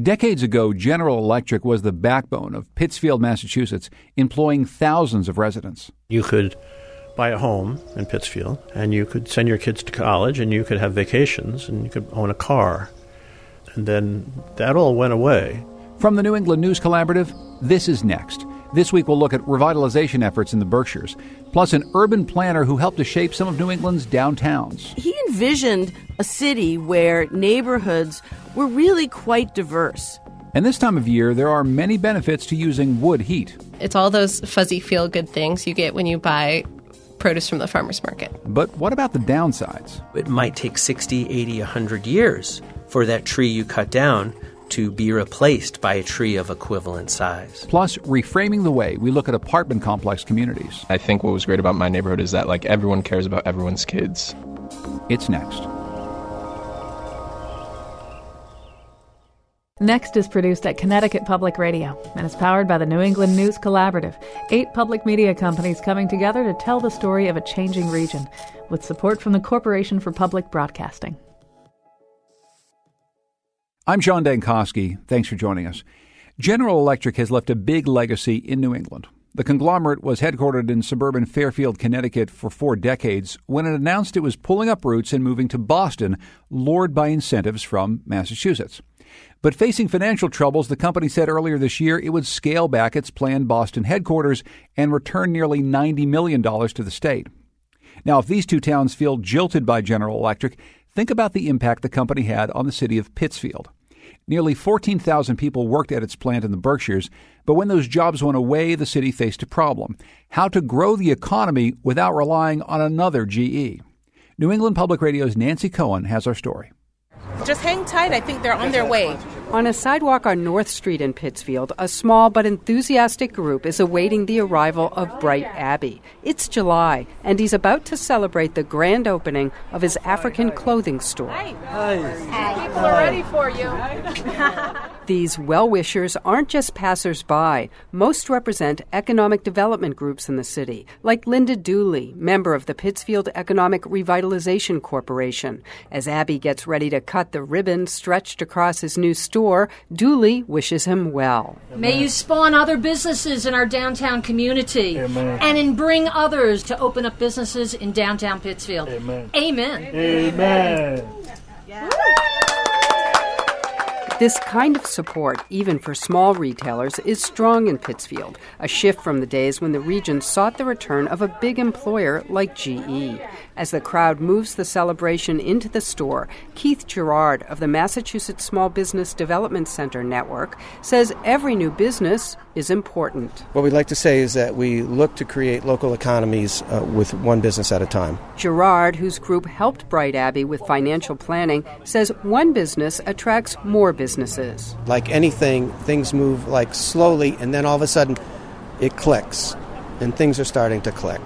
Decades ago, General Electric was the backbone of Pittsfield, Massachusetts, employing thousands of residents. You could buy a home in Pittsfield, and you could send your kids to college, and you could have vacations, and you could own a car. And then that all went away. From the New England News Collaborative, this is next. This week we'll look at revitalization efforts in the Berkshires, plus an urban planner who helped to shape some of New England's downtowns. He envisioned a city where neighborhoods were really quite diverse. And this time of year, there are many benefits to using wood heat. It's all those fuzzy feel good things you get when you buy produce from the farmer's market. But what about the downsides? It might take 60, 80, 100 years for that tree you cut down to be replaced by a tree of equivalent size. Plus, reframing the way we look at apartment complex communities. I think what was great about my neighborhood is that like everyone cares about everyone's kids. It's next. Next is produced at Connecticut Public Radio and is powered by the New England News Collaborative, eight public media companies coming together to tell the story of a changing region, with support from the Corporation for Public Broadcasting. I'm John Dankosky. Thanks for joining us. General Electric has left a big legacy in New England. The conglomerate was headquartered in suburban Fairfield, Connecticut for four decades when it announced it was pulling up roots and moving to Boston, lured by incentives from Massachusetts. But facing financial troubles, the company said earlier this year it would scale back its planned Boston headquarters and return nearly $90 million to the state. Now, if these two towns feel jilted by General Electric, think about the impact the company had on the city of Pittsfield. Nearly 14,000 people worked at its plant in the Berkshires, but when those jobs went away, the city faced a problem how to grow the economy without relying on another GE. New England Public Radio's Nancy Cohen has our story. Just hang tight. I think they're on their way. On a sidewalk on North Street in Pittsfield, a small but enthusiastic group is awaiting the arrival of Bright Abbey. It's July, and he's about to celebrate the grand opening of his African clothing store. Hi. Hi. People are ready for you. These well wishers aren't just passersby. Most represent economic development groups in the city, like Linda Dooley, member of the Pittsfield Economic Revitalization Corporation. As Abbey gets ready to cut the ribbon stretched across his new store, Dooley wishes him well. May you spawn other businesses in our downtown community Amen. and in bring others to open up businesses in downtown Pittsfield. Amen. Amen. Amen. This kind of support, even for small retailers, is strong in Pittsfield, a shift from the days when the region sought the return of a big employer like GE. As the crowd moves the celebration into the store, Keith Gerard of the Massachusetts Small Business Development Center Network says every new business is important. What we like to say is that we look to create local economies uh, with one business at a time. Gerard, whose group helped Bright Abbey with financial planning, says one business attracts more businesses. Like anything, things move like slowly and then all of a sudden it clicks and things are starting to click.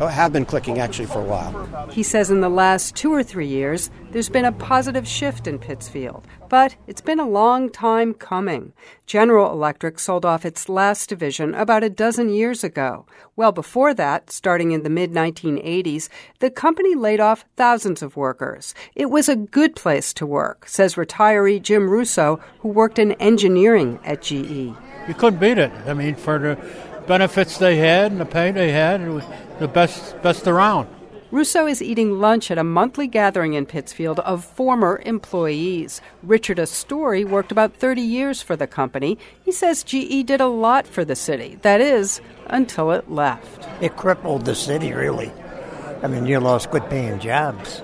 Oh, have been clicking actually for a while. He says in the last two or three years, there's been a positive shift in Pittsfield, but it's been a long time coming. General Electric sold off its last division about a dozen years ago. Well, before that, starting in the mid 1980s, the company laid off thousands of workers. It was a good place to work, says retiree Jim Russo, who worked in engineering at GE. You couldn't beat it. I mean, for the benefits they had and the pay they had, it was the best best around. Russo is eating lunch at a monthly gathering in Pittsfield of former employees. Richard Astori worked about 30 years for the company. He says GE did a lot for the city. That is, until it left. It crippled the city, really. I mean, you lost good paying jobs.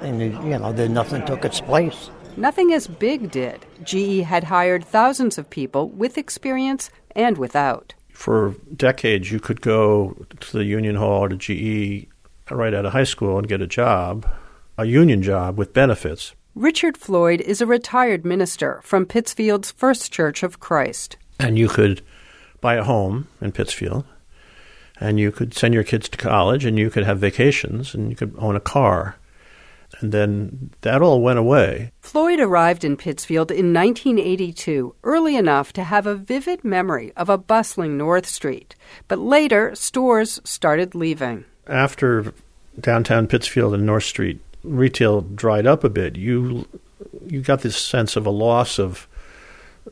And, you know, then nothing took its place. Nothing as big did. GE had hired thousands of people with experience and without for decades you could go to the union hall or to GE right out of high school and get a job, a union job with benefits. Richard Floyd is a retired minister from Pittsfield's First Church of Christ. And you could buy a home in Pittsfield and you could send your kids to college, and you could have vacations, and you could own a car. And then that all went away. Floyd arrived in Pittsfield in 1982, early enough to have a vivid memory of a bustling North Street. But later, stores started leaving. After downtown Pittsfield and North Street retail dried up a bit, you you got this sense of a loss of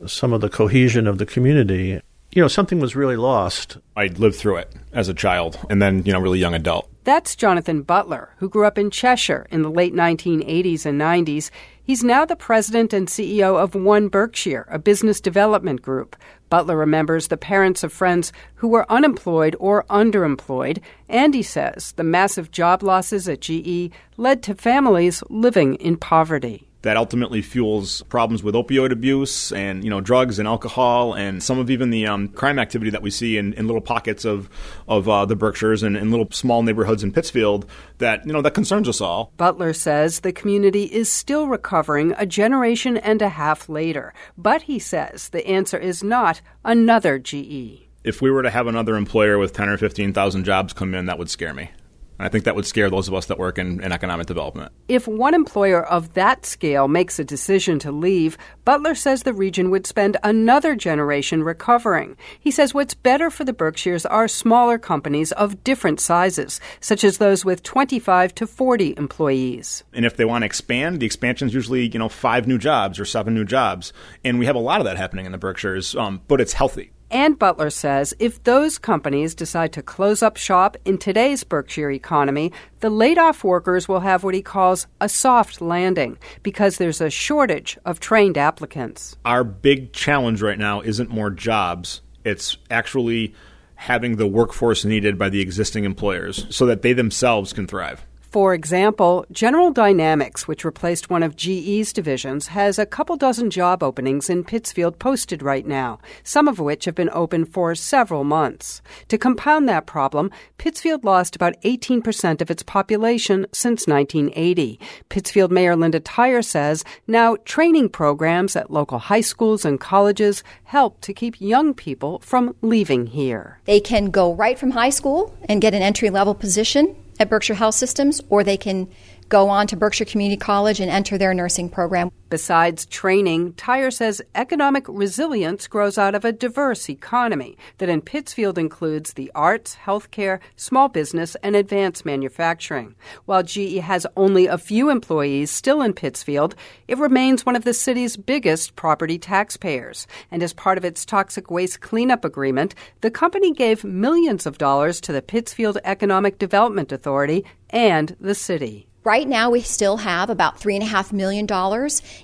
some of the cohesion of the community. You know, something was really lost. I lived through it as a child and then, you know, really young adult. That's Jonathan Butler, who grew up in Cheshire in the late 1980s and 90s. He's now the president and CEO of One Berkshire, a business development group. Butler remembers the parents of friends who were unemployed or underemployed, and he says the massive job losses at GE led to families living in poverty that ultimately fuels problems with opioid abuse and you know drugs and alcohol and some of even the um, crime activity that we see in, in little pockets of of uh, the Berkshires and in little small neighborhoods in Pittsfield that you know that concerns us all. Butler says the community is still recovering a generation and a half later, but he says the answer is not another GE. If we were to have another employer with ten or fifteen thousand jobs come in, that would scare me. I think that would scare those of us that work in, in, economic development. If one employer of that scale makes a decision to leave, Butler says the region would spend another generation recovering. He says what's better for the Berkshires are smaller companies of different sizes, such as those with 25 to 40 employees. And if they want to expand, the expansion is usually, you know, five new jobs or seven new jobs. And we have a lot of that happening in the Berkshires, um, but it's healthy. And Butler says if those companies decide to close up shop in today's Berkshire economy, the laid off workers will have what he calls a soft landing because there's a shortage of trained applicants. Our big challenge right now isn't more jobs, it's actually having the workforce needed by the existing employers so that they themselves can thrive. For example, General Dynamics, which replaced one of GE's divisions, has a couple dozen job openings in Pittsfield posted right now, some of which have been open for several months. To compound that problem, Pittsfield lost about 18% of its population since 1980. Pittsfield Mayor Linda Tyer says now training programs at local high schools and colleges help to keep young people from leaving here. They can go right from high school and get an entry level position at Berkshire Health Systems, or they can go on to Berkshire Community College and enter their nursing program. Besides training, Tyer says economic resilience grows out of a diverse economy that in Pittsfield includes the arts, healthcare, small business, and advanced manufacturing. While GE has only a few employees still in Pittsfield, it remains one of the city's biggest property taxpayers. And as part of its toxic waste cleanup agreement, the company gave millions of dollars to the Pittsfield Economic Development Authority and the city. Right now, we still have about $3.5 million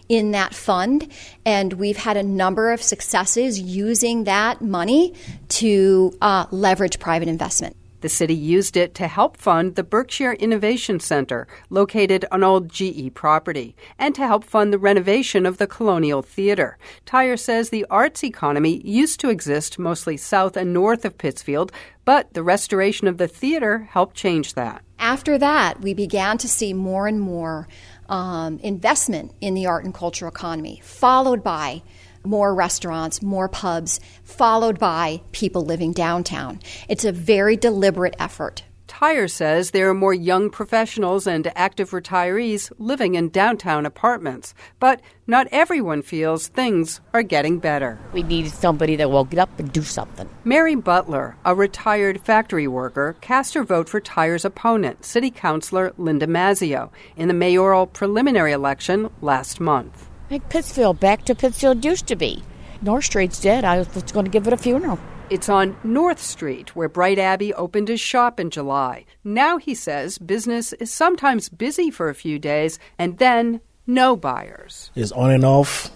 in that fund, and we've had a number of successes using that money to uh, leverage private investment. The city used it to help fund the Berkshire Innovation Center, located on old GE property, and to help fund the renovation of the Colonial Theater. Tyer says the arts economy used to exist mostly south and north of Pittsfield, but the restoration of the theater helped change that. After that, we began to see more and more um, investment in the art and culture economy, followed by more restaurants, more pubs, followed by people living downtown. It's a very deliberate effort. Tyer says there are more young professionals and active retirees living in downtown apartments, but not everyone feels things are getting better. We need somebody that will get up and do something. Mary Butler, a retired factory worker, cast her vote for Tyer's opponent, City Councilor Linda Mazzeo, in the mayoral preliminary election last month. Make Pittsfield back to Pittsfield used to be. North Street's dead. I was going to give it a funeral. It's on North Street, where Bright Abbey opened his shop in July. Now, he says, business is sometimes busy for a few days and then no buyers. It's on and off.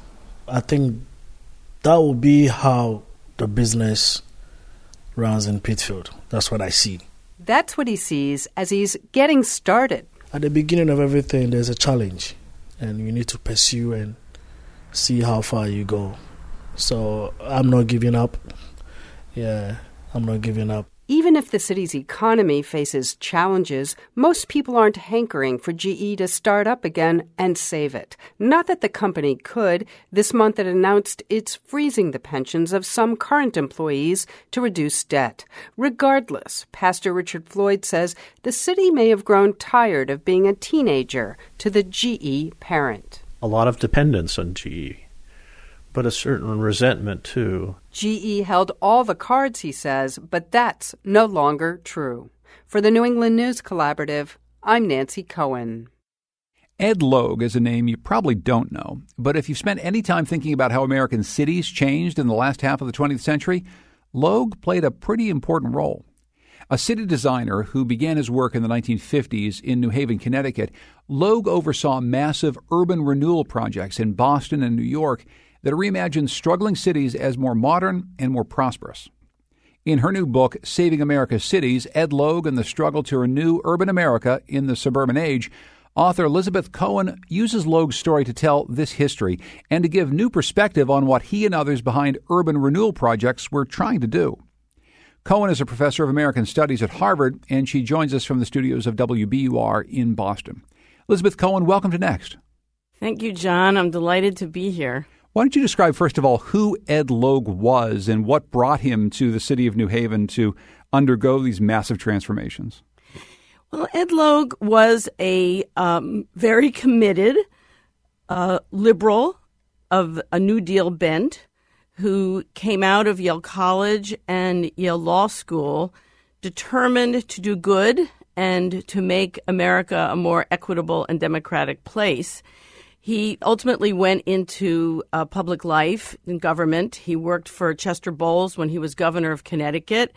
I think that will be how the business runs in Pittsfield. That's what I see. That's what he sees as he's getting started. At the beginning of everything, there's a challenge, and you need to pursue and see how far you go. So I'm not giving up. Yeah, I'm not giving up. Even if the city's economy faces challenges, most people aren't hankering for GE to start up again and save it. Not that the company could. This month it announced it's freezing the pensions of some current employees to reduce debt. Regardless, Pastor Richard Floyd says the city may have grown tired of being a teenager to the GE parent. A lot of dependence on GE but a certain resentment too. GE held all the cards, he says, but that's no longer true. For the New England News Collaborative, I'm Nancy Cohen. Ed Logue is a name you probably don't know, but if you've spent any time thinking about how American cities changed in the last half of the 20th century, Logue played a pretty important role. A city designer who began his work in the 1950s in New Haven, Connecticut, Logue oversaw massive urban renewal projects in Boston and New York that reimagines struggling cities as more modern and more prosperous. In her new book, Saving America's Cities Ed Logue and the Struggle to Renew Urban America in the Suburban Age, author Lizabeth Cohen uses Logue's story to tell this history and to give new perspective on what he and others behind urban renewal projects were trying to do. Cohen is a professor of American Studies at Harvard, and she joins us from the studios of WBUR in Boston. Lizabeth Cohen, welcome to Next. Thank you, John. I'm delighted to be here. Why don't you describe, first of all, who Ed Logue was and what brought him to the city of New Haven to undergo these massive transformations? Well, Ed Logue was a um, very committed uh, liberal of a New Deal bent who came out of Yale College and Yale Law School determined to do good and to make America a more equitable and democratic place. He ultimately went into uh, public life in government. He worked for Chester Bowles when he was governor of Connecticut.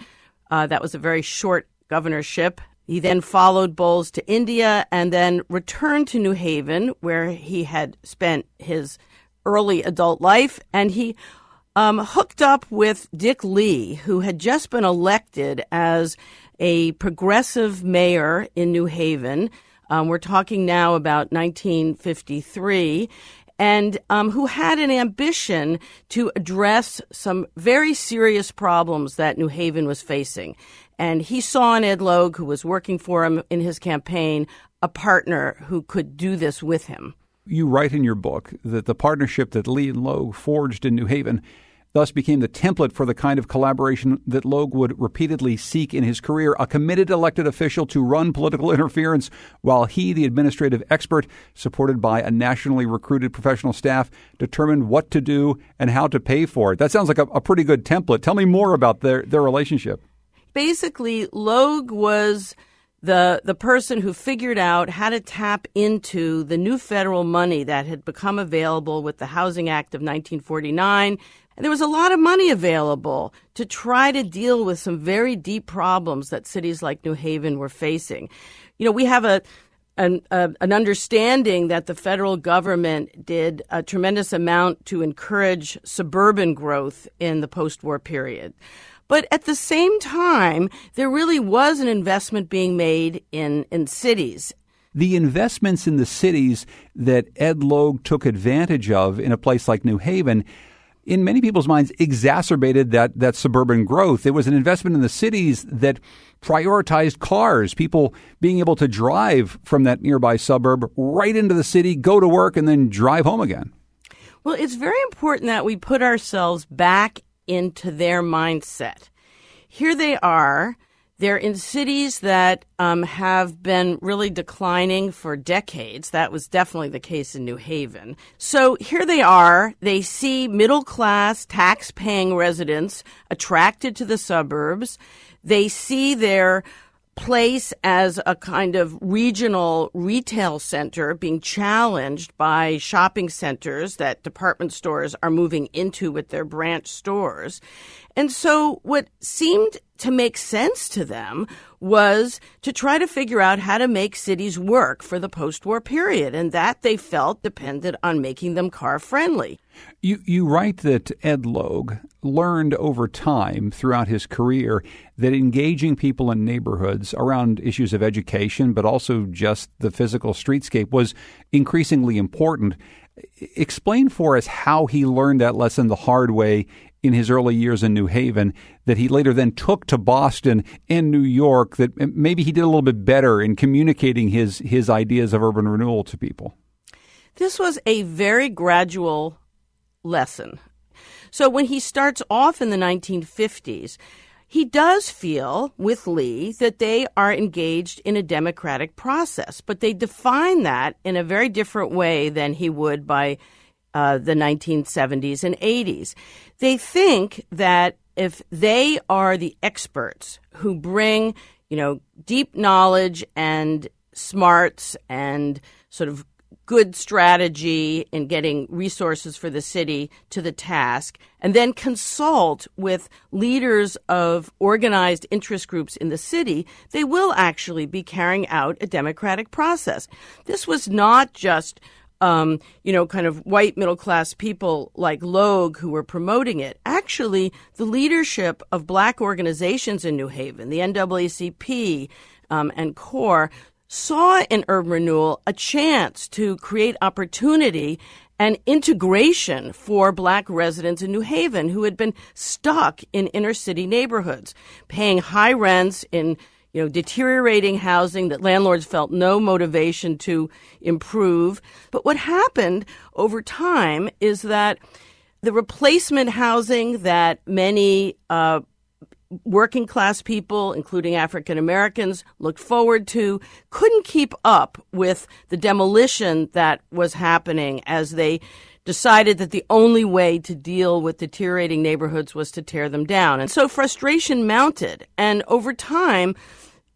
Uh, that was a very short governorship. He then followed Bowles to India and then returned to New Haven, where he had spent his early adult life. And he um, hooked up with Dick Lee, who had just been elected as a progressive mayor in New Haven. Um, we're talking now about 1953 and um, who had an ambition to address some very serious problems that New Haven was facing. And he saw in Ed Logue, who was working for him in his campaign, a partner who could do this with him. You write in your book that the partnership that Lee and Logue forged in New Haven thus became the template for the kind of collaboration that Logue would repeatedly seek in his career a committed elected official to run political interference, while he, the administrative expert, supported by a nationally recruited professional staff, determined what to do and how to pay for it. That sounds like a, a pretty good template. Tell me more about their, their relationship. Basically, Logue was the the person who figured out how to tap into the new federal money that had become available with the Housing Act of 1949 and there was a lot of money available to try to deal with some very deep problems that cities like New Haven were facing. You know, we have a an, an, understanding that the federal government did a tremendous amount to encourage suburban growth in the post war period. But at the same time, there really was an investment being made in, in cities. The investments in the cities that Ed Logue took advantage of in a place like New Haven in many people's minds, exacerbated that, that suburban growth. It was an investment in the cities that prioritized cars, people being able to drive from that nearby suburb right into the city, go to work, and then drive home again. Well, it's very important that we put ourselves back into their mindset. Here they are they're in cities that um, have been really declining for decades. That was definitely the case in New Haven. So here they are. They see middle class, tax paying residents attracted to the suburbs. They see their place as a kind of regional retail center being challenged by shopping centers that department stores are moving into with their branch stores. And so what seemed to make sense to them was to try to figure out how to make cities work for the post war period. And that they felt depended on making them car friendly. You, you write that Ed Logue learned over time throughout his career that engaging people in neighborhoods around issues of education, but also just the physical streetscape, was increasingly important. Explain for us how he learned that lesson the hard way in his early years in New Haven that he later then took to Boston and New York that maybe he did a little bit better in communicating his his ideas of urban renewal to people? This was a very gradual lesson. So when he starts off in the 1950s, he does feel with Lee that they are engaged in a democratic process, but they define that in a very different way than he would by uh, the 1970s and 80s. They think that if they are the experts who bring, you know, deep knowledge and smarts and sort of good strategy in getting resources for the city to the task, and then consult with leaders of organized interest groups in the city, they will actually be carrying out a democratic process. This was not just um, you know, kind of white middle class people like Logue who were promoting it. Actually, the leadership of black organizations in New Haven, the NAACP um, and CORE, saw in urban renewal a chance to create opportunity and integration for black residents in New Haven who had been stuck in inner city neighborhoods, paying high rents in you know, deteriorating housing that landlords felt no motivation to improve. But what happened over time is that the replacement housing that many uh, working class people, including African Americans, looked forward to, couldn't keep up with the demolition that was happening as they decided that the only way to deal with deteriorating neighborhoods was to tear them down. And so frustration mounted. And over time,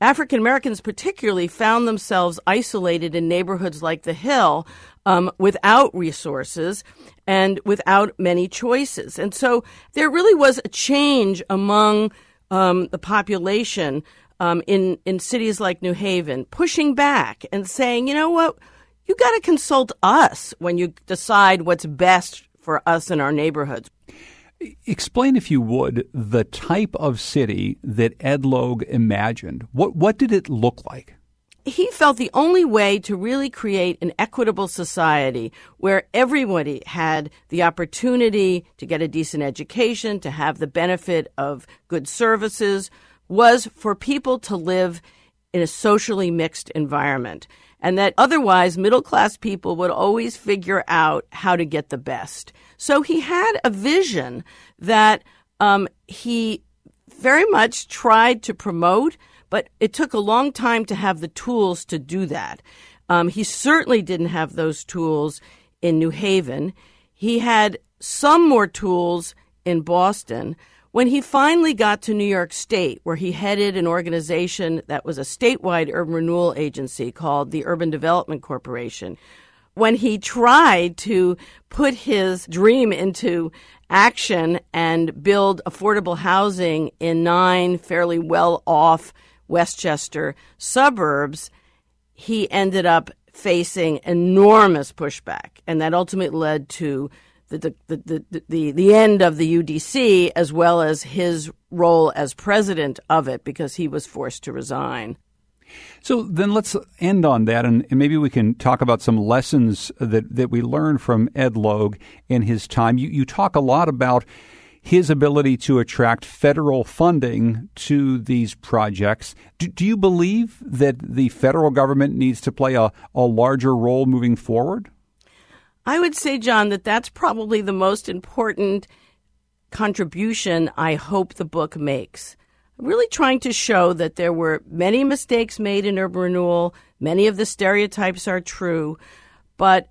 African Americans particularly found themselves isolated in neighborhoods like the Hill um, without resources and without many choices. And so there really was a change among um, the population um, in in cities like New Haven, pushing back and saying, you know what, you got to consult us when you decide what's best for us in our neighborhoods. Explain, if you would, the type of city that Ed Logue imagined. What what did it look like? He felt the only way to really create an equitable society where everybody had the opportunity to get a decent education, to have the benefit of good services, was for people to live in a socially mixed environment. And that otherwise, middle class people would always figure out how to get the best. So he had a vision that um, he very much tried to promote but it took a long time to have the tools to do that. Um, he certainly didn't have those tools in New Haven. He had some more tools in Boston. When he finally got to New York State, where he headed an organization that was a statewide urban renewal agency called the Urban Development Corporation, when he tried to put his dream into action and build affordable housing in nine fairly well off Westchester suburbs, he ended up facing enormous pushback, and that ultimately led to the the, the, the, the, end of the UDC as well as his role as president of it because he was forced to resign. So then let's end on that, and, and, maybe we can talk about some lessons that, that we learned from Ed Logue in his time. You, you talk a lot about his ability to attract federal funding to these projects. Do, do you believe that the federal government needs to play a, a larger role moving forward? I would say, John, that that's probably the most important contribution I hope the book makes. I'm really trying to show that there were many mistakes made in urban renewal, many of the stereotypes are true, but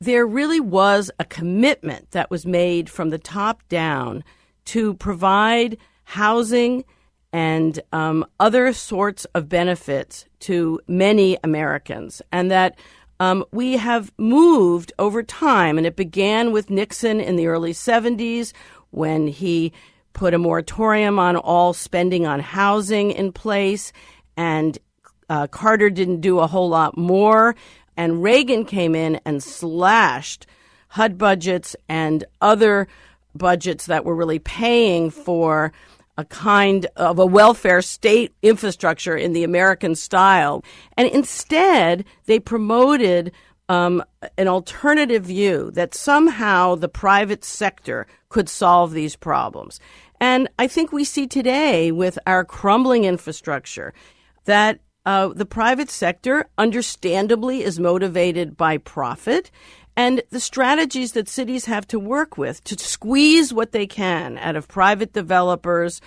there really was a commitment that was made from the top down to provide housing and um, other sorts of benefits to many Americans, and that um, we have moved over time. And it began with Nixon in the early 70s when he put a moratorium on all spending on housing in place, and uh, Carter didn't do a whole lot more. And Reagan came in and slashed HUD budgets and other budgets that were really paying for a kind of a welfare state infrastructure in the American style. And instead, they promoted um, an alternative view that somehow the private sector could solve these problems. And I think we see today with our crumbling infrastructure that uh, the private sector, understandably, is motivated by profit. And the strategies that cities have to work with to squeeze what they can out of private developers,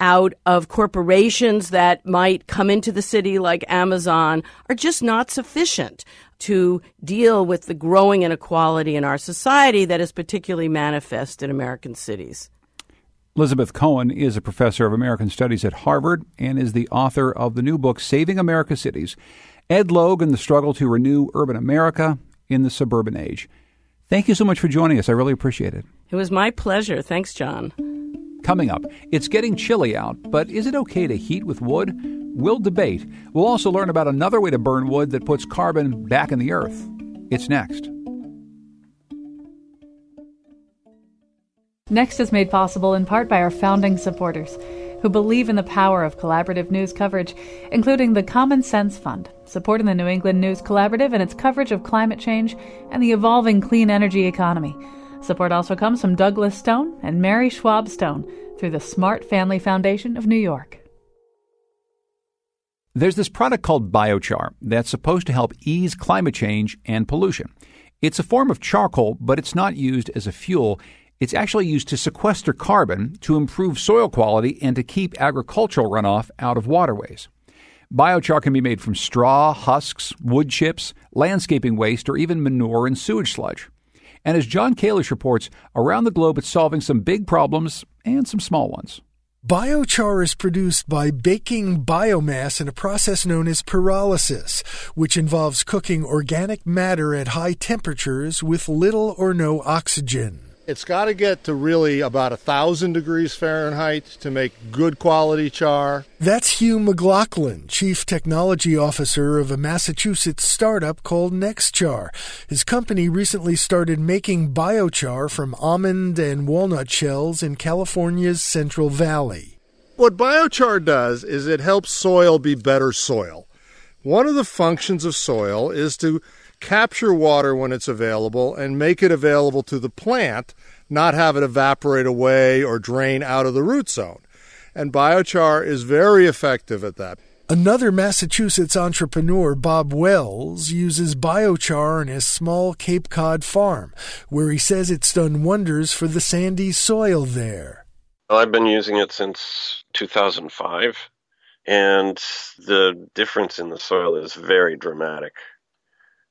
out of corporations that might come into the city like Amazon are just not sufficient to deal with the growing inequality in our society that is particularly manifest in American cities. Lizabeth Cohen is a professor of American Studies at Harvard and is the author of the new book, Saving America Cities Ed Logue and the Struggle to Renew Urban America in the Suburban Age. Thank you so much for joining us. I really appreciate it. It was my pleasure. Thanks, John. Coming up, it's getting chilly out, but is it okay to heat with wood? We'll debate. We'll also learn about another way to burn wood that puts carbon back in the earth. It's next. Next is made possible in part by our founding supporters who believe in the power of collaborative news coverage, including the Common Sense Fund, supporting the New England News Collaborative and its coverage of climate change and the evolving clean energy economy. Support also comes from Douglas Stone and Mary Schwab Stone through the Smart Family Foundation of New York. There's this product called biochar that's supposed to help ease climate change and pollution. It's a form of charcoal, but it's not used as a fuel. It's actually used to sequester carbon, to improve soil quality, and to keep agricultural runoff out of waterways. Biochar can be made from straw, husks, wood chips, landscaping waste, or even manure and sewage sludge. And as John Kalish reports, around the globe it's solving some big problems and some small ones. Biochar is produced by baking biomass in a process known as pyrolysis, which involves cooking organic matter at high temperatures with little or no oxygen. It's got to get to really about a thousand degrees Fahrenheit to make good quality char. That's Hugh McLaughlin, Chief Technology Officer of a Massachusetts startup called NextChar. His company recently started making biochar from almond and walnut shells in California's Central Valley. What biochar does is it helps soil be better soil. One of the functions of soil is to capture water when it's available and make it available to the plant, not have it evaporate away or drain out of the root zone. And biochar is very effective at that. Another Massachusetts entrepreneur, Bob Wells, uses biochar in his small Cape Cod farm, where he says it's done wonders for the sandy soil there. Well, I've been using it since 2005, and the difference in the soil is very dramatic.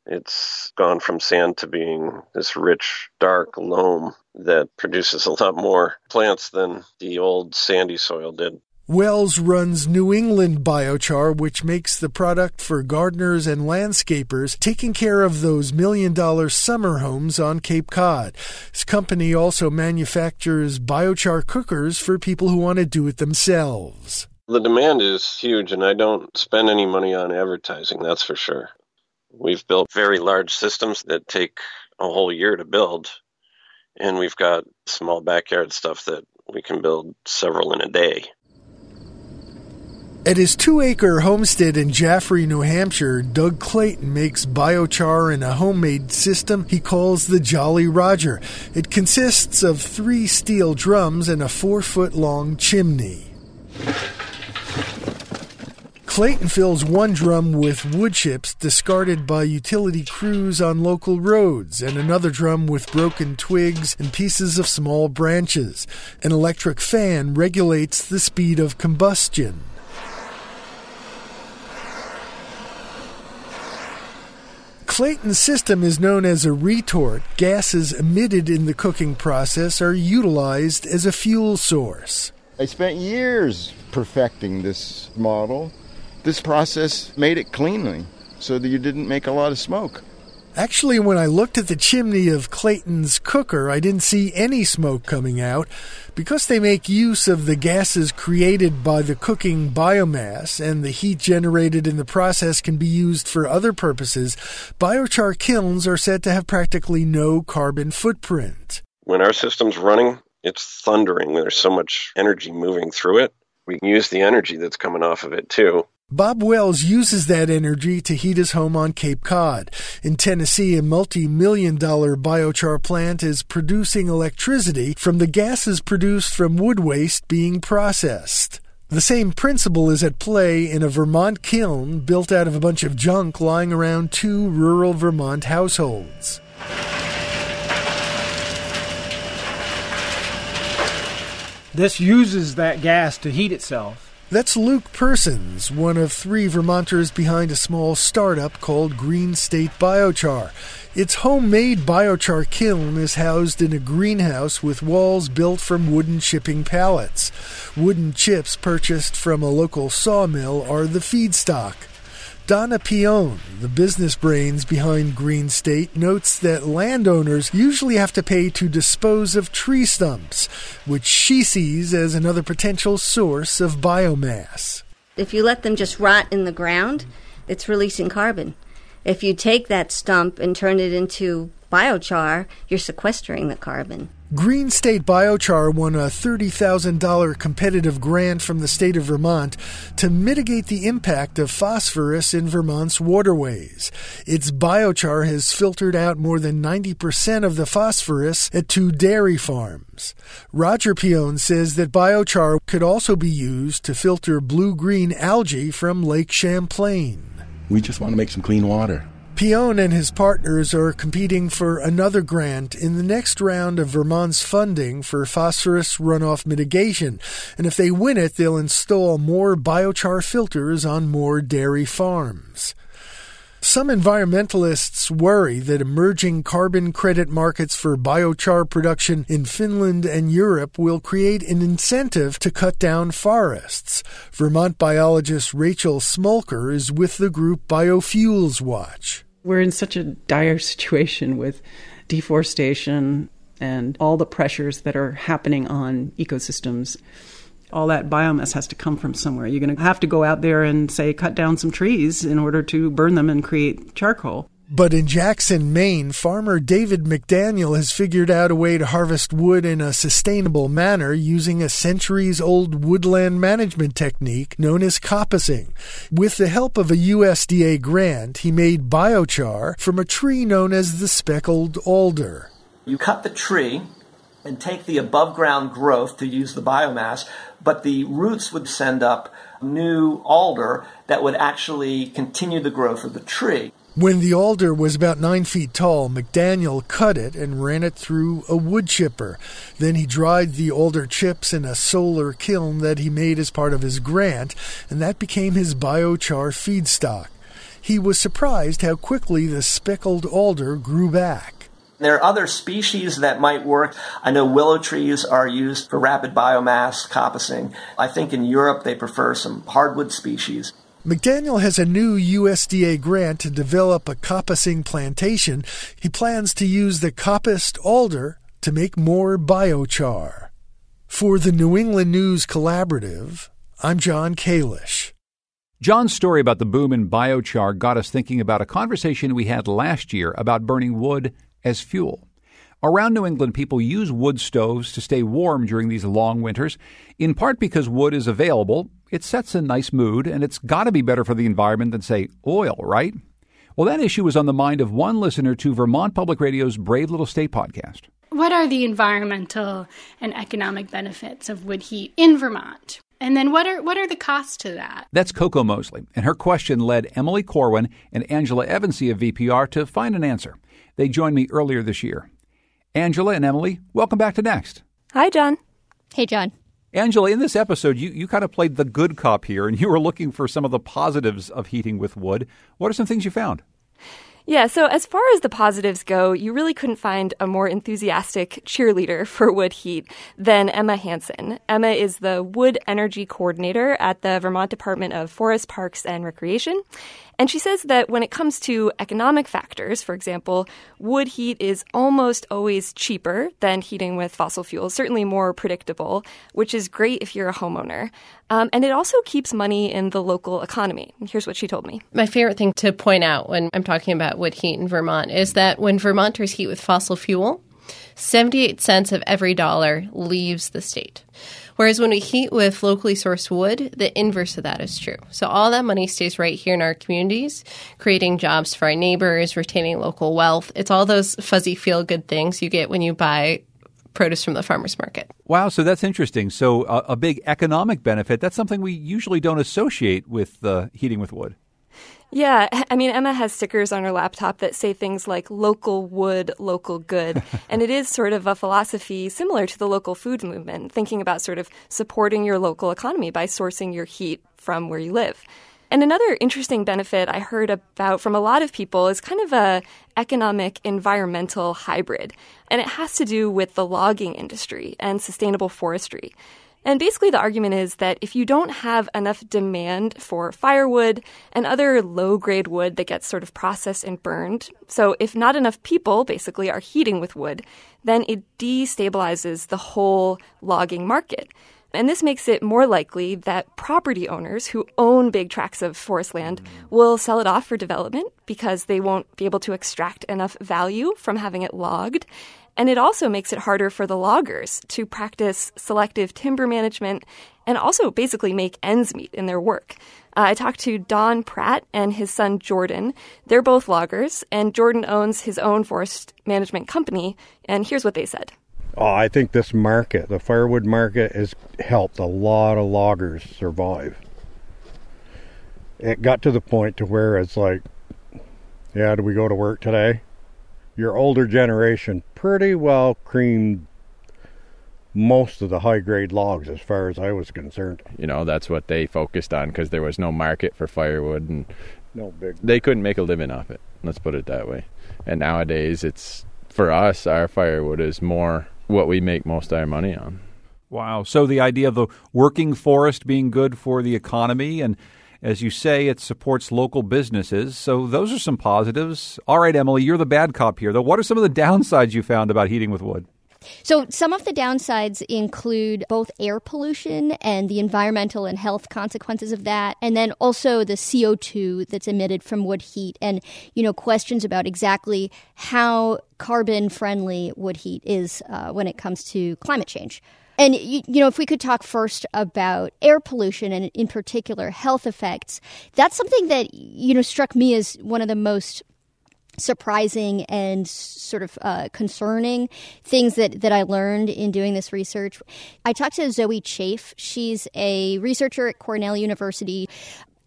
It's gone from sand to being this rich, dark loam that produces a lot more plants than the old sandy soil did. Wells runs New England Biochar, which makes the product for gardeners and landscapers, taking care of those million dollar summer homes on Cape Cod. His company also manufactures biochar cookers for people who want to do it themselves. The demand is huge, and I don't spend any money on advertising, that's for sure. We've built very large systems that take a whole year to build, and we've got small backyard stuff that we can build several in a day. At his two acre homestead in Jaffrey, New Hampshire, Doug Clayton makes biochar in a homemade system he calls the Jolly Roger. It consists of three steel drums and a four foot long chimney. Clayton fills one drum with wood chips discarded by utility crews on local roads, and another drum with broken twigs and pieces of small branches. An electric fan regulates the speed of combustion. Clayton's system is known as a retort. Gases emitted in the cooking process are utilized as a fuel source. I spent years perfecting this model this process made it cleanly so that you didn't make a lot of smoke. Actually, when I looked at the chimney of Clayton's cooker, I didn't see any smoke coming out. Because they make use of the gases created by the cooking biomass and the heat generated in the process can be used for other purposes, biochar kilns are said to have practically no carbon footprint. When our system's running, it's thundering. There's so much energy moving through it. We can use the energy that's coming off of it too Bob Wells uses that energy to heat his home on Cape Cod. In Tennessee, a multi million dollar biochar plant is producing electricity from the gases produced from wood waste being processed. The same principle is at play in a Vermont kiln built out of a bunch of junk lying around two rural Vermont households. This uses that gas to heat itself. That's Luke Persons, one of three Vermonters behind a small startup called Green State Biochar. Its homemade biochar kiln is housed in a greenhouse with walls built from wooden shipping pallets. Wooden chips purchased from a local sawmill are the feedstock. Donna Pion, the business brains behind Green State, notes that landowners usually have to pay to dispose of tree stumps, which she sees as another potential source of biomass. If you let them just rot in the ground, it's releasing carbon. If you take that stump and turn it into biochar, you're sequestering the carbon. Green State Biochar won a $30,000 competitive grant from the state of Vermont to mitigate the impact of phosphorus in Vermont's waterways. Its biochar has filtered out more than 90% of the phosphorus at two dairy farms. Roger Pion says that biochar could also be used to filter blue green algae from Lake Champlain. We just want to make some clean water. Pion and his partners are competing for another grant in the next round of Vermont's funding for phosphorus runoff mitigation. And if they win it, they'll install more biochar filters on more dairy farms. Some environmentalists worry that emerging carbon credit markets for biochar production in Finland and Europe will create an incentive to cut down forests. Vermont biologist Rachel Smolker is with the group Biofuels Watch. We're in such a dire situation with deforestation and all the pressures that are happening on ecosystems. All that biomass has to come from somewhere. You're going to have to go out there and say, cut down some trees in order to burn them and create charcoal. But in Jackson, Maine, farmer David McDaniel has figured out a way to harvest wood in a sustainable manner using a centuries old woodland management technique known as coppicing. With the help of a USDA grant, he made biochar from a tree known as the speckled alder. You cut the tree and take the above ground growth to use the biomass, but the roots would send up new alder that would actually continue the growth of the tree. When the alder was about nine feet tall, McDaniel cut it and ran it through a wood chipper. Then he dried the alder chips in a solar kiln that he made as part of his grant, and that became his biochar feedstock. He was surprised how quickly the speckled alder grew back. There are other species that might work. I know willow trees are used for rapid biomass coppicing. I think in Europe they prefer some hardwood species. McDaniel has a new USDA grant to develop a coppicing plantation. He plans to use the coppiced alder to make more biochar. For the New England News Collaborative, I'm John Kalish. John's story about the boom in biochar got us thinking about a conversation we had last year about burning wood as fuel. Around New England, people use wood stoves to stay warm during these long winters, in part because wood is available. It sets a nice mood, and it's got to be better for the environment than, say, oil, right? Well, that issue was on the mind of one listener to Vermont Public Radio's Brave Little State podcast. What are the environmental and economic benefits of wood heat in Vermont? And then what are what are the costs to that? That's Coco Mosley, and her question led Emily Corwin and Angela Evancie of VPR to find an answer. They joined me earlier this year. Angela and Emily, welcome back to Next. Hi, John. Hey, John. Angela, in this episode, you, you kind of played the good cop here, and you were looking for some of the positives of heating with wood. What are some things you found? Yeah, so as far as the positives go, you really couldn't find a more enthusiastic cheerleader for wood heat than Emma Hansen. Emma is the wood energy coordinator at the Vermont Department of Forest Parks and Recreation. And she says that when it comes to economic factors, for example, wood heat is almost always cheaper than heating with fossil fuels, certainly more predictable, which is great if you're a homeowner. Um, and it also keeps money in the local economy. Here's what she told me. My favorite thing to point out when I'm talking about wood heat in Vermont is that when Vermonters heat with fossil fuel, 78 cents of every dollar leaves the state. Whereas when we heat with locally sourced wood, the inverse of that is true. So all that money stays right here in our communities, creating jobs for our neighbors, retaining local wealth. It's all those fuzzy feel good things you get when you buy produce from the farmer's market. Wow, so that's interesting. So uh, a big economic benefit, that's something we usually don't associate with uh, heating with wood. Yeah, I mean, Emma has stickers on her laptop that say things like local wood, local good. and it is sort of a philosophy similar to the local food movement, thinking about sort of supporting your local economy by sourcing your heat from where you live. And another interesting benefit I heard about from a lot of people is kind of a economic environmental hybrid. And it has to do with the logging industry and sustainable forestry. And basically, the argument is that if you don't have enough demand for firewood and other low grade wood that gets sort of processed and burned, so if not enough people basically are heating with wood, then it destabilizes the whole logging market. And this makes it more likely that property owners who own big tracts of forest land mm. will sell it off for development because they won't be able to extract enough value from having it logged. And it also makes it harder for the loggers to practice selective timber management and also basically make ends meet in their work. Uh, I talked to Don Pratt and his son Jordan. They're both loggers, and Jordan owns his own forest management company. And here's what they said. Oh, I think this market, the firewood market, has helped a lot of loggers survive. It got to the point to where it's like, yeah, do we go to work today? Your older generation pretty well creamed most of the high grade logs as far as I was concerned. You know, that's what they focused on because there was no market for firewood and no big they couldn't make a living off it. Let's put it that way. And nowadays it's for us our firewood is more what we make most of our money on. Wow. So the idea of the working forest being good for the economy and as you say, it supports local businesses. So those are some positives. All right, Emily, you're the bad cop here, though. What are some of the downsides you found about heating with wood? So, some of the downsides include both air pollution and the environmental and health consequences of that, and then also the CO2 that's emitted from wood heat, and you know questions about exactly how carbon friendly wood heat is uh, when it comes to climate change. And, you, know, if we could talk first about air pollution and in particular health effects, that's something that, you know, struck me as one of the most surprising and sort of uh, concerning things that, that I learned in doing this research. I talked to Zoe Chafe. She's a researcher at Cornell University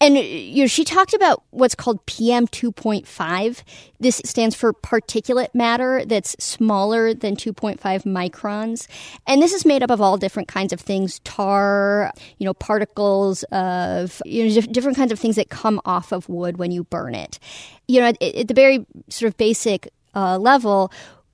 and you know, she talked about what's called PM 2.5. This stands for particulate matter that's smaller than 2.5 microns. And this is made up of all different kinds of things tar, you know, particles of, you know, different kinds of things that come off of wood when you burn it. You know, at, at the very sort of basic uh, level,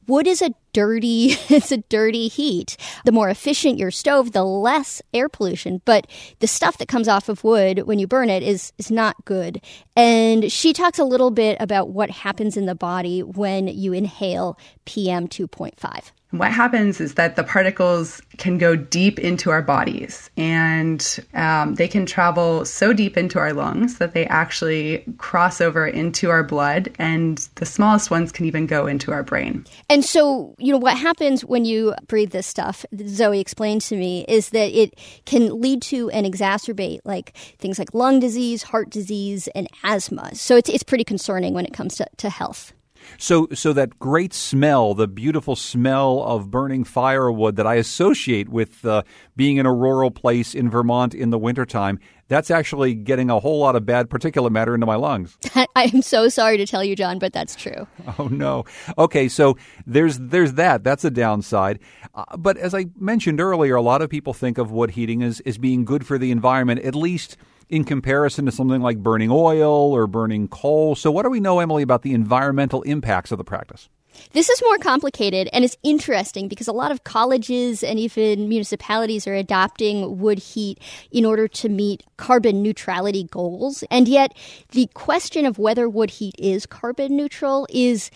wood is a dirty it's a dirty heat. The more efficient your stove the less air pollution. But the stuff that comes off of wood when you burn it is is not good. And she talks a little bit about what happens in the body when you inhale pm 2.5 what happens is that the particles can go deep into our bodies and um, they can travel so deep into our lungs that they actually cross over into our blood, and the smallest ones can even go into our brain. And so, you know, what happens when you breathe this stuff, Zoe explained to me, is that it can lead to and exacerbate like things like lung disease, heart disease, and asthma. So it's, it's pretty concerning when it comes to, to health. So, so that great smell, the beautiful smell of burning firewood that I associate with uh, being in a rural place in Vermont in the wintertime, that's actually getting a whole lot of bad particulate matter into my lungs. I'm so sorry to tell you, John, but that's true. Oh no. Okay, so there's there's that. That's a downside. Uh, but as I mentioned earlier, a lot of people think of wood heating as as being good for the environment, at least in comparison to something like burning oil or burning coal. So, what do we know, Emily, about the environmental impacts of the practice? This is more complicated and it's interesting because a lot of colleges and even municipalities are adopting wood heat in order to meet carbon neutrality goals. And yet, the question of whether wood heat is carbon neutral is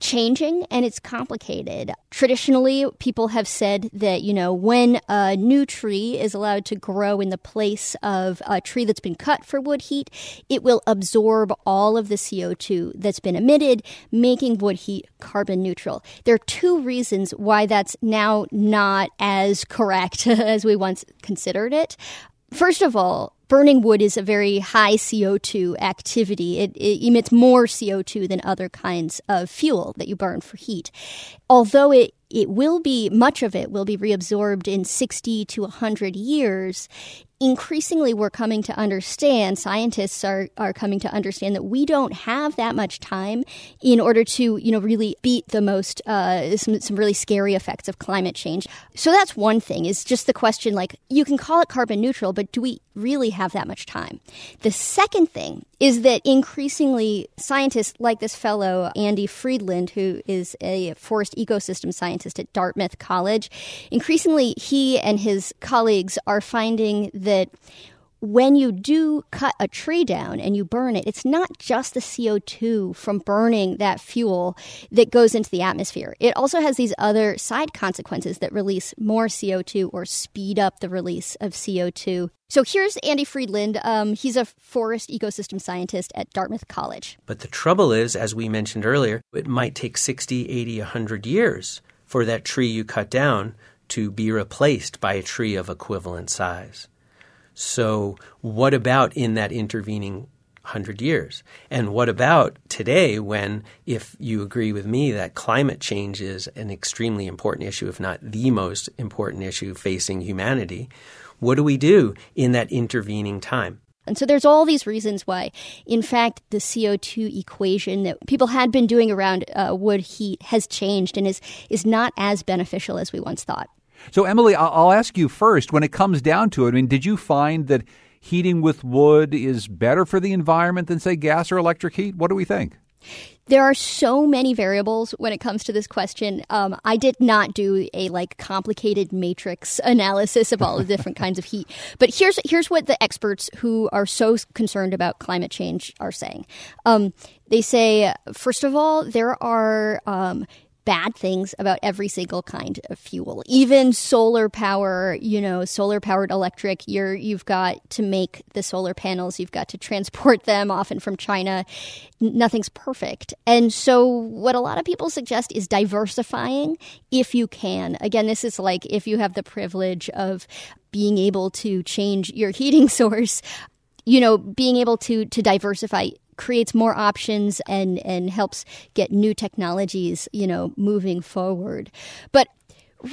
changing and it's complicated. Traditionally, people have said that, you know, when a new tree is allowed to grow in the place of a tree that's been cut for wood heat, it will absorb all of the CO2 that's been emitted, making wood heat carbon neutral. There are two reasons why that's now not as correct as we once considered it. First of all, burning wood is a very high CO2 activity. It, it, emits more CO2 than other kinds of fuel that you burn for heat. Although it it will be much of it will be reabsorbed in 60 to 100 years increasingly we're coming to understand scientists are, are coming to understand that we don't have that much time in order to you know really beat the most uh, some, some really scary effects of climate change so that's one thing is just the question like you can call it carbon neutral but do we really have that much time. The second thing is that increasingly scientists like this fellow Andy Friedland who is a forest ecosystem scientist at Dartmouth College increasingly he and his colleagues are finding that when you do cut a tree down and you burn it, it's not just the CO2 from burning that fuel that goes into the atmosphere. It also has these other side consequences that release more CO2 or speed up the release of CO2. So here's Andy Friedland. Um, he's a forest ecosystem scientist at Dartmouth College. But the trouble is, as we mentioned earlier, it might take 60, 80, 100 years for that tree you cut down to be replaced by a tree of equivalent size. So, what about in that intervening 100 years? And what about today when, if you agree with me that climate change is an extremely important issue, if not the most important issue facing humanity, what do we do in that intervening time? And so there's all these reasons why, in fact, the CO2 equation that people had been doing around uh, wood heat has changed and is, is not as beneficial as we once thought. So, Emily, I'll ask you first when it comes down to it, I mean, did you find that heating with wood is better for the environment than, say, gas or electric heat? What do we think? There are so many variables when it comes to this question. Um, I did not do a like complicated matrix analysis of all the different kinds of heat. But here's here's what the experts who are so concerned about climate change are saying. Um, they say, first of all, there are um, bad things about every single kind of fuel. Even solar power, you know, solar powered electric, you're you've got to make the solar panels, you've got to transport them often from China. Nothing's perfect. And so what a lot of people suggest is diversifying if you can. Again, this is like if you have the privilege of being able to change your heating source, you know, being able to to diversify creates more options and and helps get new technologies, you know, moving forward. But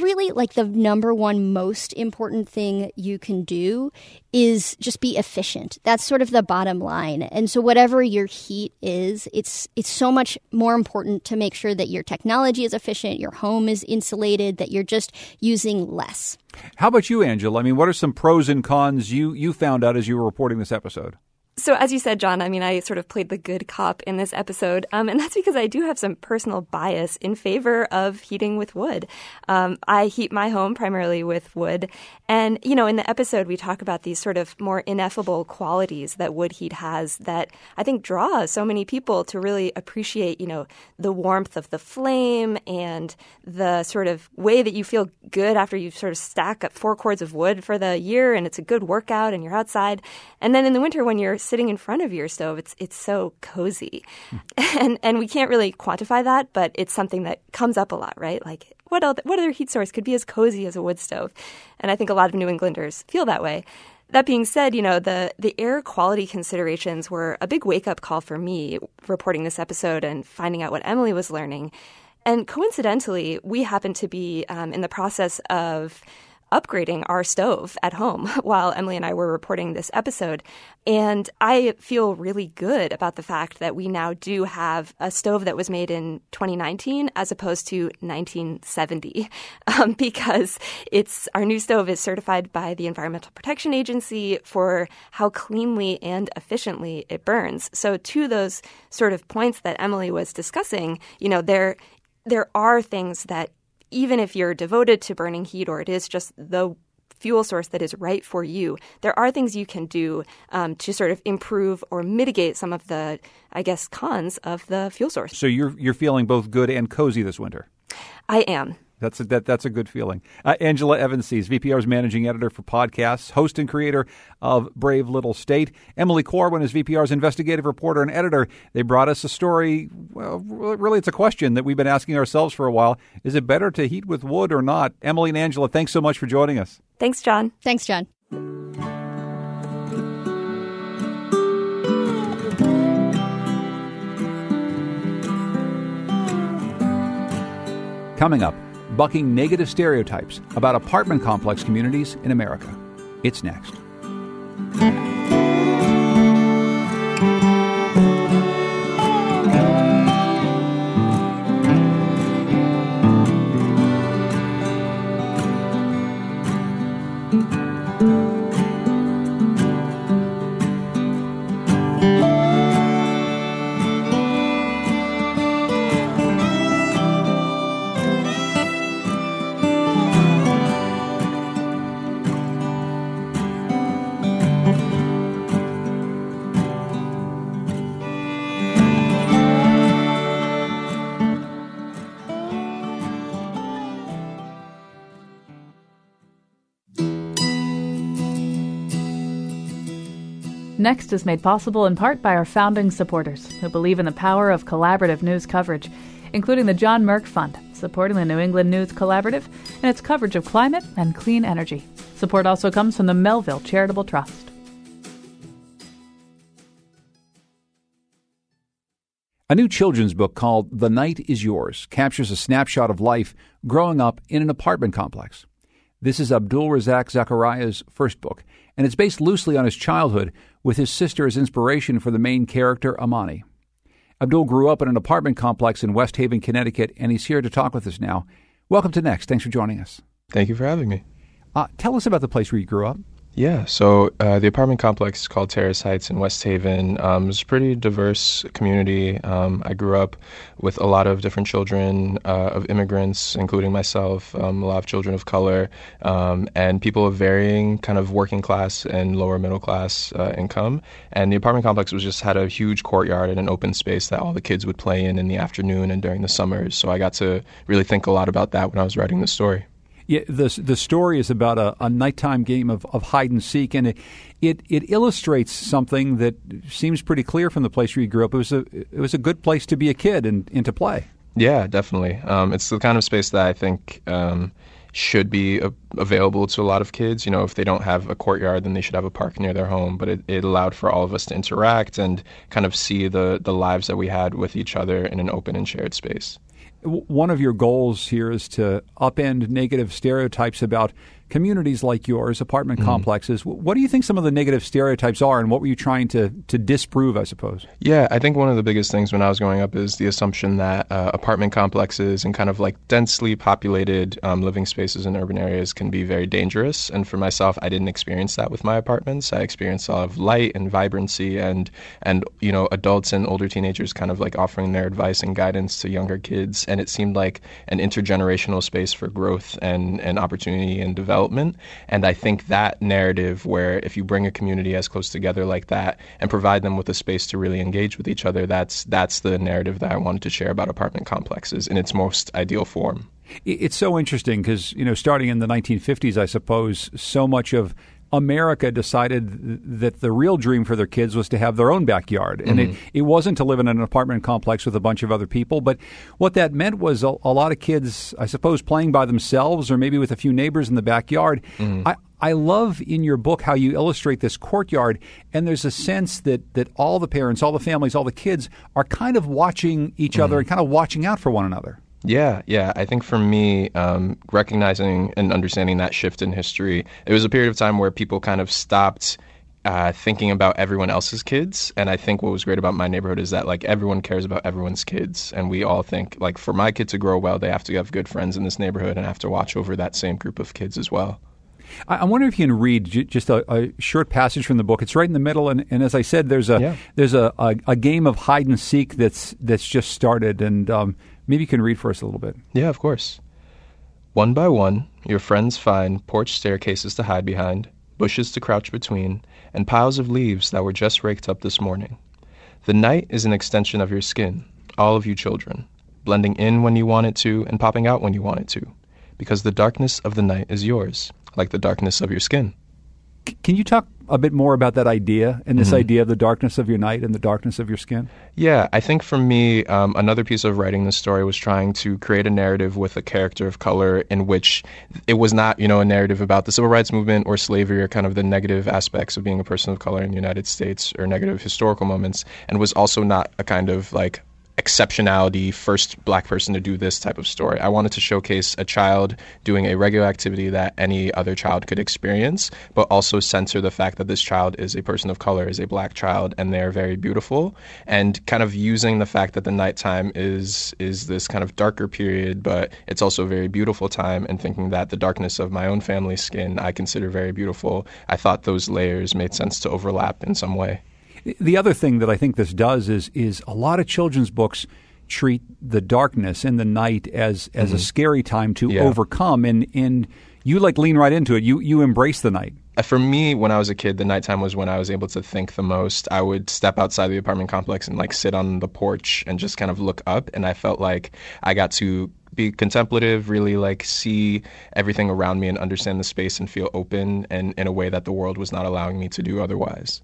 really like the number one most important thing you can do is just be efficient. That's sort of the bottom line. And so whatever your heat is, it's it's so much more important to make sure that your technology is efficient, your home is insulated, that you're just using less. How about you, Angela? I mean, what are some pros and cons you you found out as you were reporting this episode? So, as you said, John, I mean, I sort of played the good cop in this episode, um, and that's because I do have some personal bias in favor of heating with wood. Um, I heat my home primarily with wood, and you know, in the episode, we talk about these sort of more ineffable qualities that wood heat has that I think draw so many people to really appreciate, you know, the warmth of the flame and the sort of way that you feel good after you sort of stack up four cords of wood for the year, and it's a good workout, and you're outside, and then in the winter when you're sitting in front of your stove, it's it's so cozy, and and we can't really quantify that, but it's something that comes up a lot, right? Like what other, what other heat source could be as cozy as a wood stove? And I think a lot of New Englanders feel that way. That being said, you know, the, the air quality considerations were a big wake up call for me reporting this episode and finding out what Emily was learning. And coincidentally, we happened to be um, in the process of upgrading our stove at home while Emily and I were reporting this episode. And I feel really good about the fact that we now do have a stove that was made in 2019 as opposed to 1970 um, because it's our new stove is certified by the Environmental Protection Agency for how cleanly and efficiently it burns. So to those sort of points that Emily was discussing, you know, there there are things that even if you're devoted to burning heat or it is just the fuel source that is right for you, there are things you can do um, to sort of improve or mitigate some of the, I guess, cons of the fuel source. So you're you're feeling both good and cozy this winter. I am. That's a, that, that's a good feeling. Uh, Angela Evancie, VPR's managing editor for podcasts, host and creator of Brave Little State. Emily Corwin is VPR's investigative reporter and editor. They brought us a story. Well, really, it's a question that we've been asking ourselves for a while. Is it better to heat with wood or not? Emily and Angela, thanks so much for joining us. Thanks, John. Thanks, John. Coming up, bucking negative stereotypes about apartment complex communities in America. It's next. Next is made possible in part by our founding supporters who believe in the power of collaborative news coverage, including the John Merck Fund, supporting the New England News Collaborative and its coverage of climate and clean energy. Support also comes from the Melville Charitable Trust. A new children's book called The Night Is Yours captures a snapshot of life growing up in an apartment complex. This is Abdul Razak Zachariah's first book, and it's based loosely on his childhood with his sister as inspiration for the main character, Amani. Abdul grew up in an apartment complex in West Haven, Connecticut, and he's here to talk with us now. Welcome to Next. Thanks for joining us. Thank you for having me. Uh, tell us about the place where you grew up. Yeah, so uh, the apartment complex is called Terrace Heights in West Haven. Um, it's a pretty diverse community. Um, I grew up with a lot of different children uh, of immigrants, including myself, um, a lot of children of color, um, and people of varying kind of working class and lower middle class uh, income. And the apartment complex was just had a huge courtyard and an open space that all the kids would play in in the afternoon and during the summers. So I got to really think a lot about that when I was writing the story. Yeah, the the story is about a, a nighttime game of, of hide and seek, and it, it, it illustrates something that seems pretty clear from the place where you grew up. It was a it was a good place to be a kid and, and to play. Yeah, definitely. Um, it's the kind of space that I think um, should be a, available to a lot of kids. You know, if they don't have a courtyard, then they should have a park near their home. But it, it allowed for all of us to interact and kind of see the the lives that we had with each other in an open and shared space one of your goals here is to upend negative stereotypes about communities like yours, apartment mm-hmm. complexes. What do you think some of the negative stereotypes are, and what were you trying to, to disprove, I suppose? Yeah, I think one of the biggest things when I was growing up is the assumption that uh, apartment complexes and kind of like densely populated um, living spaces in urban areas can be very dangerous. And for myself, I didn't experience that with my apartments. I experienced a lot of light and vibrancy and, and you know, adults and older teenagers kind of like offering their advice and guidance to younger kids. And it seemed like an intergenerational space for growth and, and opportunity and development development. And I think that narrative, where if you bring a community as close together like that and provide them with a space to really engage with each other, that's that's the narrative that I wanted to share about apartment complexes in its most ideal form. It's so interesting because you know, starting in the 1950s, I suppose so much of America decided that the real dream for their kids was to have their own backyard. And mm-hmm. it, it wasn't to live in an apartment complex with a bunch of other people. But what that meant was a, a lot of kids, I suppose, playing by themselves or maybe with a few neighbors in the backyard. Mm-hmm. I, I love in your book how you illustrate this courtyard, and there's a sense that, that all the parents, all the families, all the kids are kind of watching each mm-hmm. other and kind of watching out for one another. Yeah, yeah. I think for me, um, recognizing and understanding that shift in history, it was a period of time where people kind of stopped uh, thinking about everyone else's kids. And I think what was great about my neighborhood is that like everyone cares about everyone's kids, and we all think like for my kid to grow well, they have to have good friends in this neighborhood and have to watch over that same group of kids as well. I wonder if you can read just a, a, short passage from the book. It's right in the middle, and, and as I said, there's a yeah. there's a, a, a, game of hide and seek that's that's just started, and um, Maybe you can read for us a little bit. Yeah, of course. One by one, your friends find porch staircases to hide behind, bushes to crouch between, and piles of leaves that were just raked up this morning. The night is an extension of your skin, all of you children, blending in when you want it to and popping out when you want it to, because the darkness of the night is yours, like the darkness of your skin. Can you talk a bit more about that idea and this Mhm. idea of the darkness of your night and the darkness of your skin? Yeah, I think for me, um, another piece of writing this story was trying to create a narrative with a character of color in which it was not, you know, a narrative about the civil rights movement or slavery or kind of the negative aspects of being a person of color in the United States or negative historical moments, and was also not a kind of like exceptionality, first black person to do this type of story. I wanted to showcase a child doing a regular activity that any other child could experience, but also censor the fact that this child is a person of color, is a black child, and they're very beautiful. And kind of using the fact that the nighttime is is this kind of darker period, but it's also a very beautiful time, and thinking that the darkness of my own family's skin I consider very beautiful. I thought those layers made sense to overlap in some way. The other thing that I think this does is is a lot of children's books treat the darkness and the night as as a Mhm. scary time to Yeah. overcome and and you like lean right into it. You you embrace the night. Uh, For me, when I was a kid, the nighttime was when I was able to think the most. I would step outside the apartment complex and like sit on the porch and just kind of look up, and I felt like I got to be contemplative, really like see everything around me and understand the space and feel open and in a way that the world was not allowing me to do otherwise.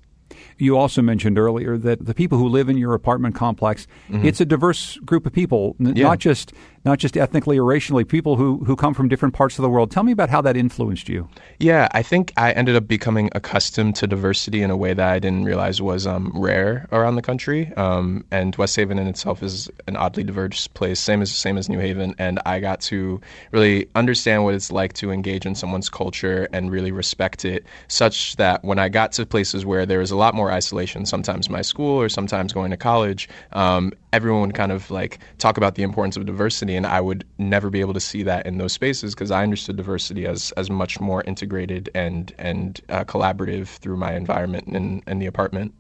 You also mentioned earlier that the people who live in your apartment complex, Mhm. it's a diverse group of people, n- Yeah. not just not just ethnically or racially, people who, who come from different parts of the world. Tell me about how that influenced you. Yeah, I think I ended up becoming accustomed to diversity in a way that I didn't realize was um, rare around the country. Um, and West Haven in itself is an oddly diverse place, same as same as New Haven. And I got to really understand what it's like to engage in someone's culture and really respect it, such that when I got to places where there was a lot more isolation, sometimes my school or sometimes going to college, um, everyone would kind of like talk about the importance of diversity, and I would never be able to see that in those spaces because I understood diversity as as much more integrated and and uh, collaborative through my environment and, in the apartment.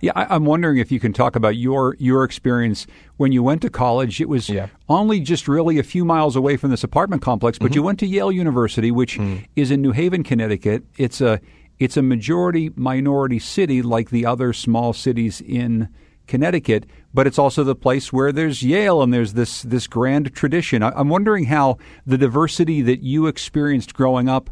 Yeah, I, I'm wondering if you can talk about your your experience when you went to college. It was only just really a few miles away from this apartment complex, but you went to Yale University, which is in New Haven, Connecticut. It's a it's a majority minority city like the other small cities in Connecticut, but it's also the place where there's Yale and there's this this grand tradition. I, I'm wondering how the diversity that you experienced growing up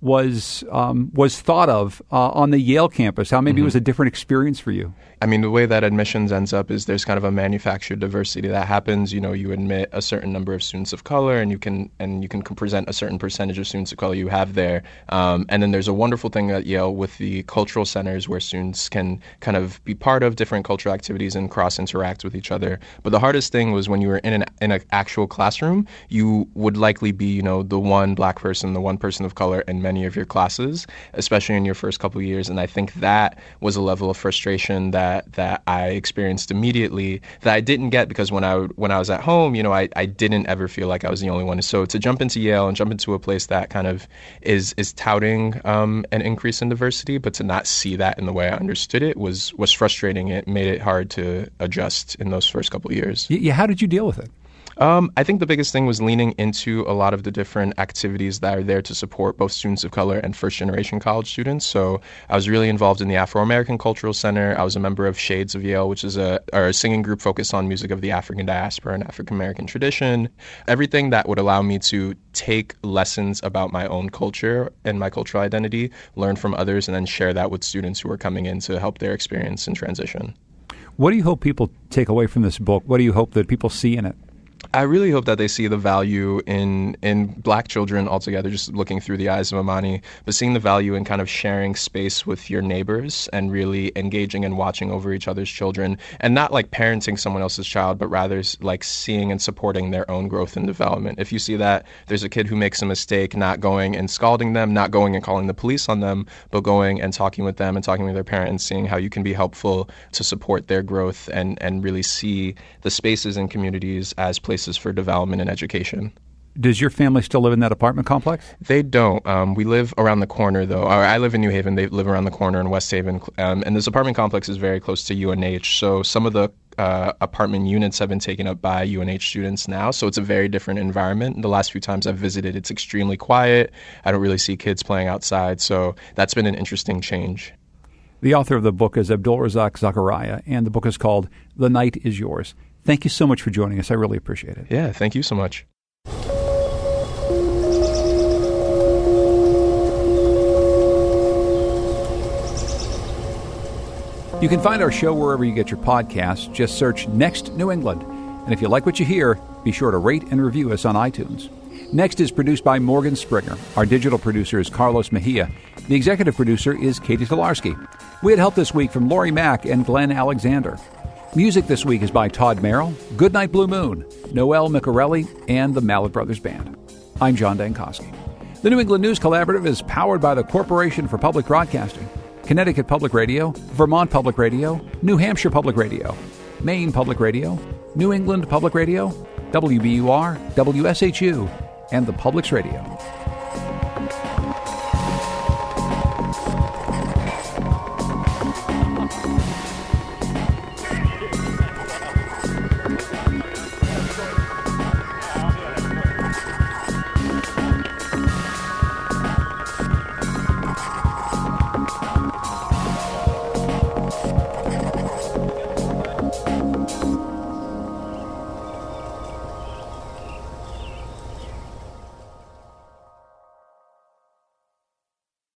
was um, was thought of uh, on the Yale campus. How maybe it was a different experience for you. I mean, the way that admissions ends up is there's kind of a manufactured diversity that happens. You know, you admit a certain number of students of color, and you can and you can present a certain percentage of students of color you have there. Um, and then there's a wonderful thing at Yale with the cultural centers where students can kind of be part of different cultural activities and cross interact with each other. But the hardest thing was when you were in an in an actual classroom, you would likely be you know the one black person, the one person of color in many of your classes, especially in your first couple years. And I think that was a level of frustration that that I experienced immediately that I didn't get because when I when I was at home, you know, I, I didn't ever feel like I was the only one. So to jump into Yale and jump into a place that kind of is is touting um, an increase in diversity, but to not see that in the way I understood it was was frustrating. It made it hard to adjust in those first couple years. Yeah, how did you deal with it? Um, I think the biggest thing was leaning into a lot of the different activities that are there to support both students of color and first generation college students. So I was really involved in the Afro American Cultural Center. I was a member of Shades of Yale, which is a, a singing group focused on music of the African diaspora and African American tradition. Everything that would allow me to take lessons about my own culture and my cultural identity, learn from others, and then share that with students who are coming in to help their experience and transition. What do you hope people take away from this book? What do you hope that people see in it? I really hope that they see the value in in black children altogether, just looking through the eyes of Amani, but seeing the value in kind of sharing space with your neighbors and really engaging and watching over each other's children and not like parenting someone else's child, but rather like seeing and supporting their own growth and development. If you see that there's a kid who makes a mistake, not going and scalding them, not going and calling the police on them, but going and talking with them and talking with their parent and seeing how you can be helpful to support their growth and, and really see the spaces and communities as places for development and education. Does your family still live in that apartment complex? They don't. Um, we live around the corner, though. Or I live in New Haven. They live around the corner in West Haven. Um, and this apartment complex is very close to UNH. So some of the uh, apartment units have been taken up by UNH students now. So it's a very different environment. The last few times I've visited, it's extremely quiet. I don't really see kids playing outside. So that's been an interesting change. The author of the book is Abdul Razak Zachariah, and the book is called The Night Is Yours. Thank you so much for joining us. I really appreciate it. Yeah, thank you so much. You can find our show wherever you get your podcasts. Just search Next New England. And if you like what you hear, be sure to rate and review us on iTunes. Next is produced by Morgan Springer. Our digital producer is Carlos Mejia. The executive producer is Katie Tolarski. We had help this week from Laurie Mack and Glenn Alexander. Music this week is by Todd Merrill, Goodnight Blue Moon, Noel Micarelli, and the Mallet Brothers Band. I'm John Dankosky. The New England News Collaborative is powered by the Corporation for Public Broadcasting. Connecticut Public Radio, Vermont Public Radio, New Hampshire Public Radio, Maine Public Radio, New England Public Radio, WBUR, WSHU, and the Public's Radio.